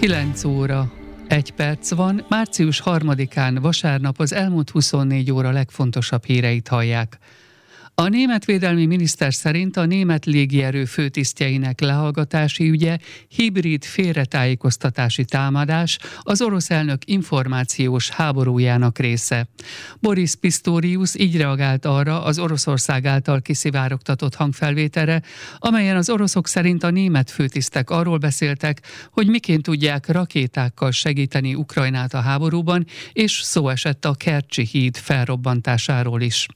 9 óra, egy perc van, március 3-án vasárnap az elmúlt 24 óra legfontosabb híreit hallják. A német védelmi miniszter szerint a német légierő főtisztjeinek lehallgatási ügye hibrid félretájékoztatási támadás az orosz elnök információs háborújának része. Boris Pistorius így reagált arra az Oroszország által kiszivárogtatott hangfelvételre, amelyen az oroszok szerint a német főtisztek arról beszéltek, hogy miként tudják rakétákkal segíteni Ukrajnát a háborúban, és szó esett a Kercsi híd felrobbantásáról is.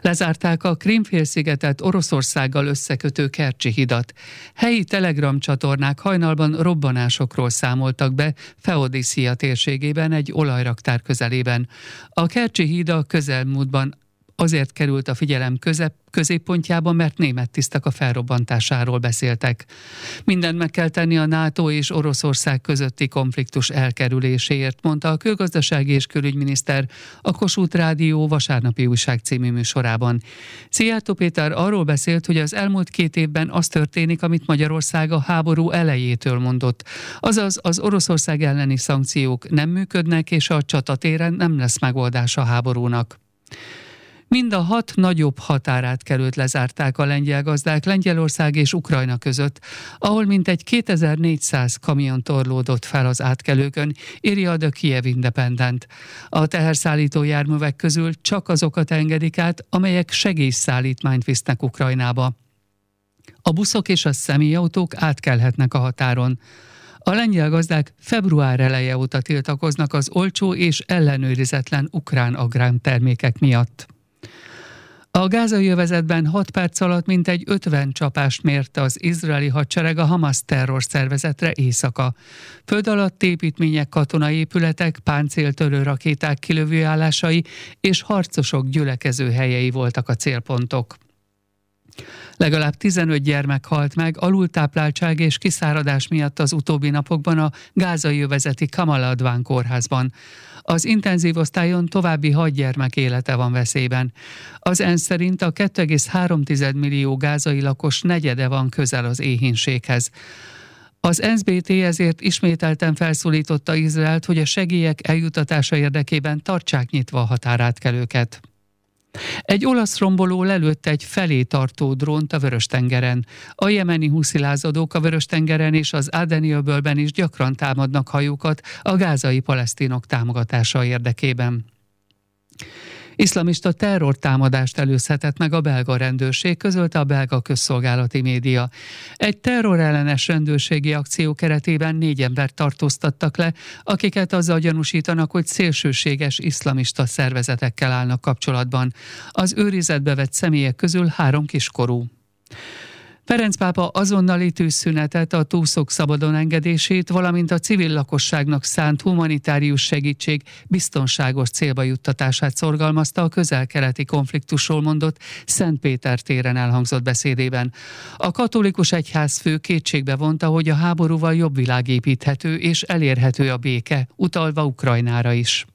Lezárták a Krimfélszigetet Oroszországgal összekötő Kercsi hidat. Helyi telegram csatornák hajnalban robbanásokról számoltak be Feodicea térségében egy olajraktár közelében. A Kercsi híd a közelmúltban azért került a figyelem közep, középpontjába, mert német tisztek a felrobbantásáról beszéltek. Mindent meg kell tenni a NATO és Oroszország közötti konfliktus elkerüléséért, mondta a külgazdasági és külügyminiszter a Kossuth Rádió vasárnapi újság című műsorában. Szijjártó Péter arról beszélt, hogy az elmúlt két évben az történik, amit Magyarország a háború elejétől mondott. Azaz az Oroszország elleni szankciók nem működnek, és a csatatéren nem lesz megoldás a háborúnak. Mind a hat nagyobb határátkelőt lezárták a lengyel gazdák Lengyelország és Ukrajna között, ahol mintegy 2400 kamion torlódott fel az átkelőkön, írja a Kiev Independent. A teherszállító járművek közül csak azokat engedik át, amelyek segélyszállítmányt visznek Ukrajnába. A buszok és a személyautók átkelhetnek a határon. A lengyel gazdák február eleje óta tiltakoznak az olcsó és ellenőrizetlen ukrán agrártermékek miatt. A gázai övezetben 6 perc alatt mintegy 50 csapást mérte az izraeli hadsereg a Hamas terror szervezetre éjszaka. Föld alatt építmények, katonai épületek, páncéltörő rakéták kilövőállásai és harcosok gyülekező helyei voltak a célpontok. Legalább 15 gyermek halt meg alultápláltság és kiszáradás miatt az utóbbi napokban a gázai övezeti Kamal Adván kórházban. Az intenzív osztályon további hat gyermek élete van veszélyben. Az ENSZ szerint a 2,3 millió gázai lakos negyede van közel az éhínséghez. Az NSBT ezért ismételten felszólította Izraelt, hogy a segélyek eljutatása érdekében tartsák nyitva a határátkelőket. Egy olasz romboló lelőtt egy felé tartó drónt a Vörös-tengeren. A jemeni huszilázadók a Vörös-tengeren és az Adeniöbölben is gyakran támadnak hajókat a gázai palesztinok támogatása érdekében. Iszlamista terrortámadást előzhetett meg a belga rendőrség, közölte a belga közszolgálati média. Egy terrorellenes rendőrségi akció keretében négy embert tartóztattak le, akiket azzal gyanúsítanak, hogy szélsőséges iszlamista szervezetekkel állnak kapcsolatban. Az őrizetbe vett személyek közül három kiskorú. Ferenc pápa azonnali tűzszünetet, a túszok szabadon engedését, valamint a civil lakosságnak szánt humanitárius segítség biztonságos célba juttatását szorgalmazta a közel-keleti konfliktusról mondott Szent Péter téren elhangzott beszédében. A katolikus egyház fő kétségbe vonta, hogy a háborúval jobb világ építhető és elérhető a béke, utalva Ukrajnára is.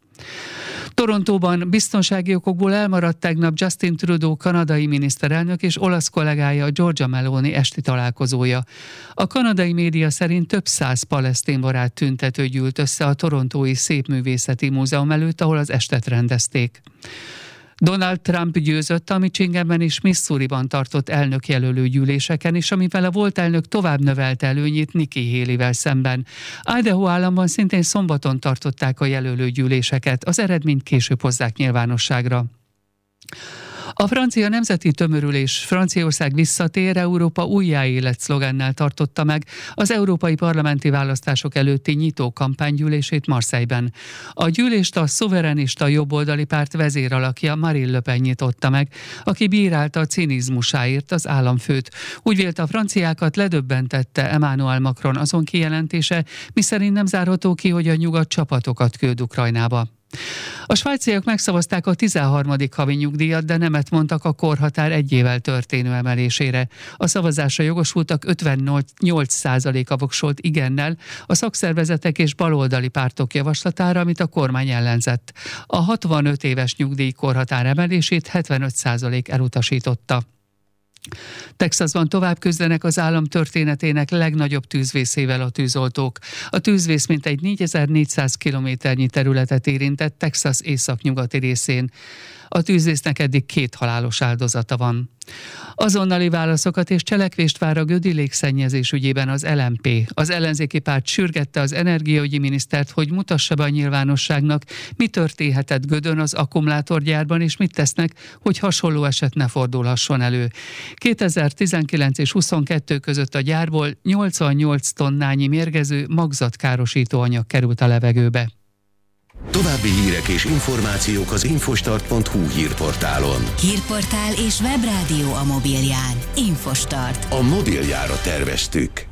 Torontóban biztonsági okokból elmaradt tegnap Justin Trudeau kanadai miniszterelnök és olasz kollégája Georgia Meloni esti találkozója. A kanadai média szerint több száz palesztén barát tüntető gyűlt össze a Torontói Szépművészeti Múzeum előtt, ahol az estet rendezték. Donald Trump győzött a Michiganben és Missouriban tartott elnökjelölő gyűléseken is, amivel a volt elnök tovább növelt előnyét Nikki Haley-vel szemben. Idaho államban szintén szombaton tartották a jelölő gyűléseket, az eredményt később hozzák nyilvánosságra. A francia nemzeti tömörülés Franciaország visszatér, Európa újjáélet szlogennel tartotta meg az európai parlamenti választások előtti nyitó kampánygyűlését Marseille-ben. A gyűlést a szuverenista jobboldali párt vezéralakja Marine Le Pen nyitotta meg, aki bírálta a cinizmusáért az államfőt. Úgy vélt a franciákat ledöbbentette Emmanuel Macron azon kijelentése, miszerint nem zárható ki, hogy a nyugat csapatokat küld Ukrajnába. A svájciak megszavazták a 13. havi nyugdíjat, de nemet mondtak a korhatár egy évvel történő emelésére. A szavazásra jogosultak 58%-a voksolt igennel a szakszervezetek és baloldali pártok javaslatára, amit a kormány ellenzett. A 65 éves nyugdíj korhatár emelését 75% elutasította. Texasban tovább küzdenek az állam történetének legnagyobb tűzvészével a tűzoltók. A tűzvész mintegy 4400 kilométernyi területet érintett Texas északnyugati részén. A tűzvésznek eddig két halálos áldozata van. Azonnali válaszokat és cselekvést vár a Gödi légszennyezés ügyében az LMP. Az ellenzéki párt sürgette az energiaügyi minisztert, hogy mutassa be a nyilvánosságnak, mi történhetett Gödön az akkumulátorgyárban, és mit tesznek, hogy hasonló eset ne fordulhasson elő. 2019 és 22 között a gyárból 88 tonnányi mérgező magzatkárosító anyag került a levegőbe. További hírek és információk az infostart.hu hírportálon. Hírportál és webrádió a mobilján. Infostart. A mobiljára terveztük.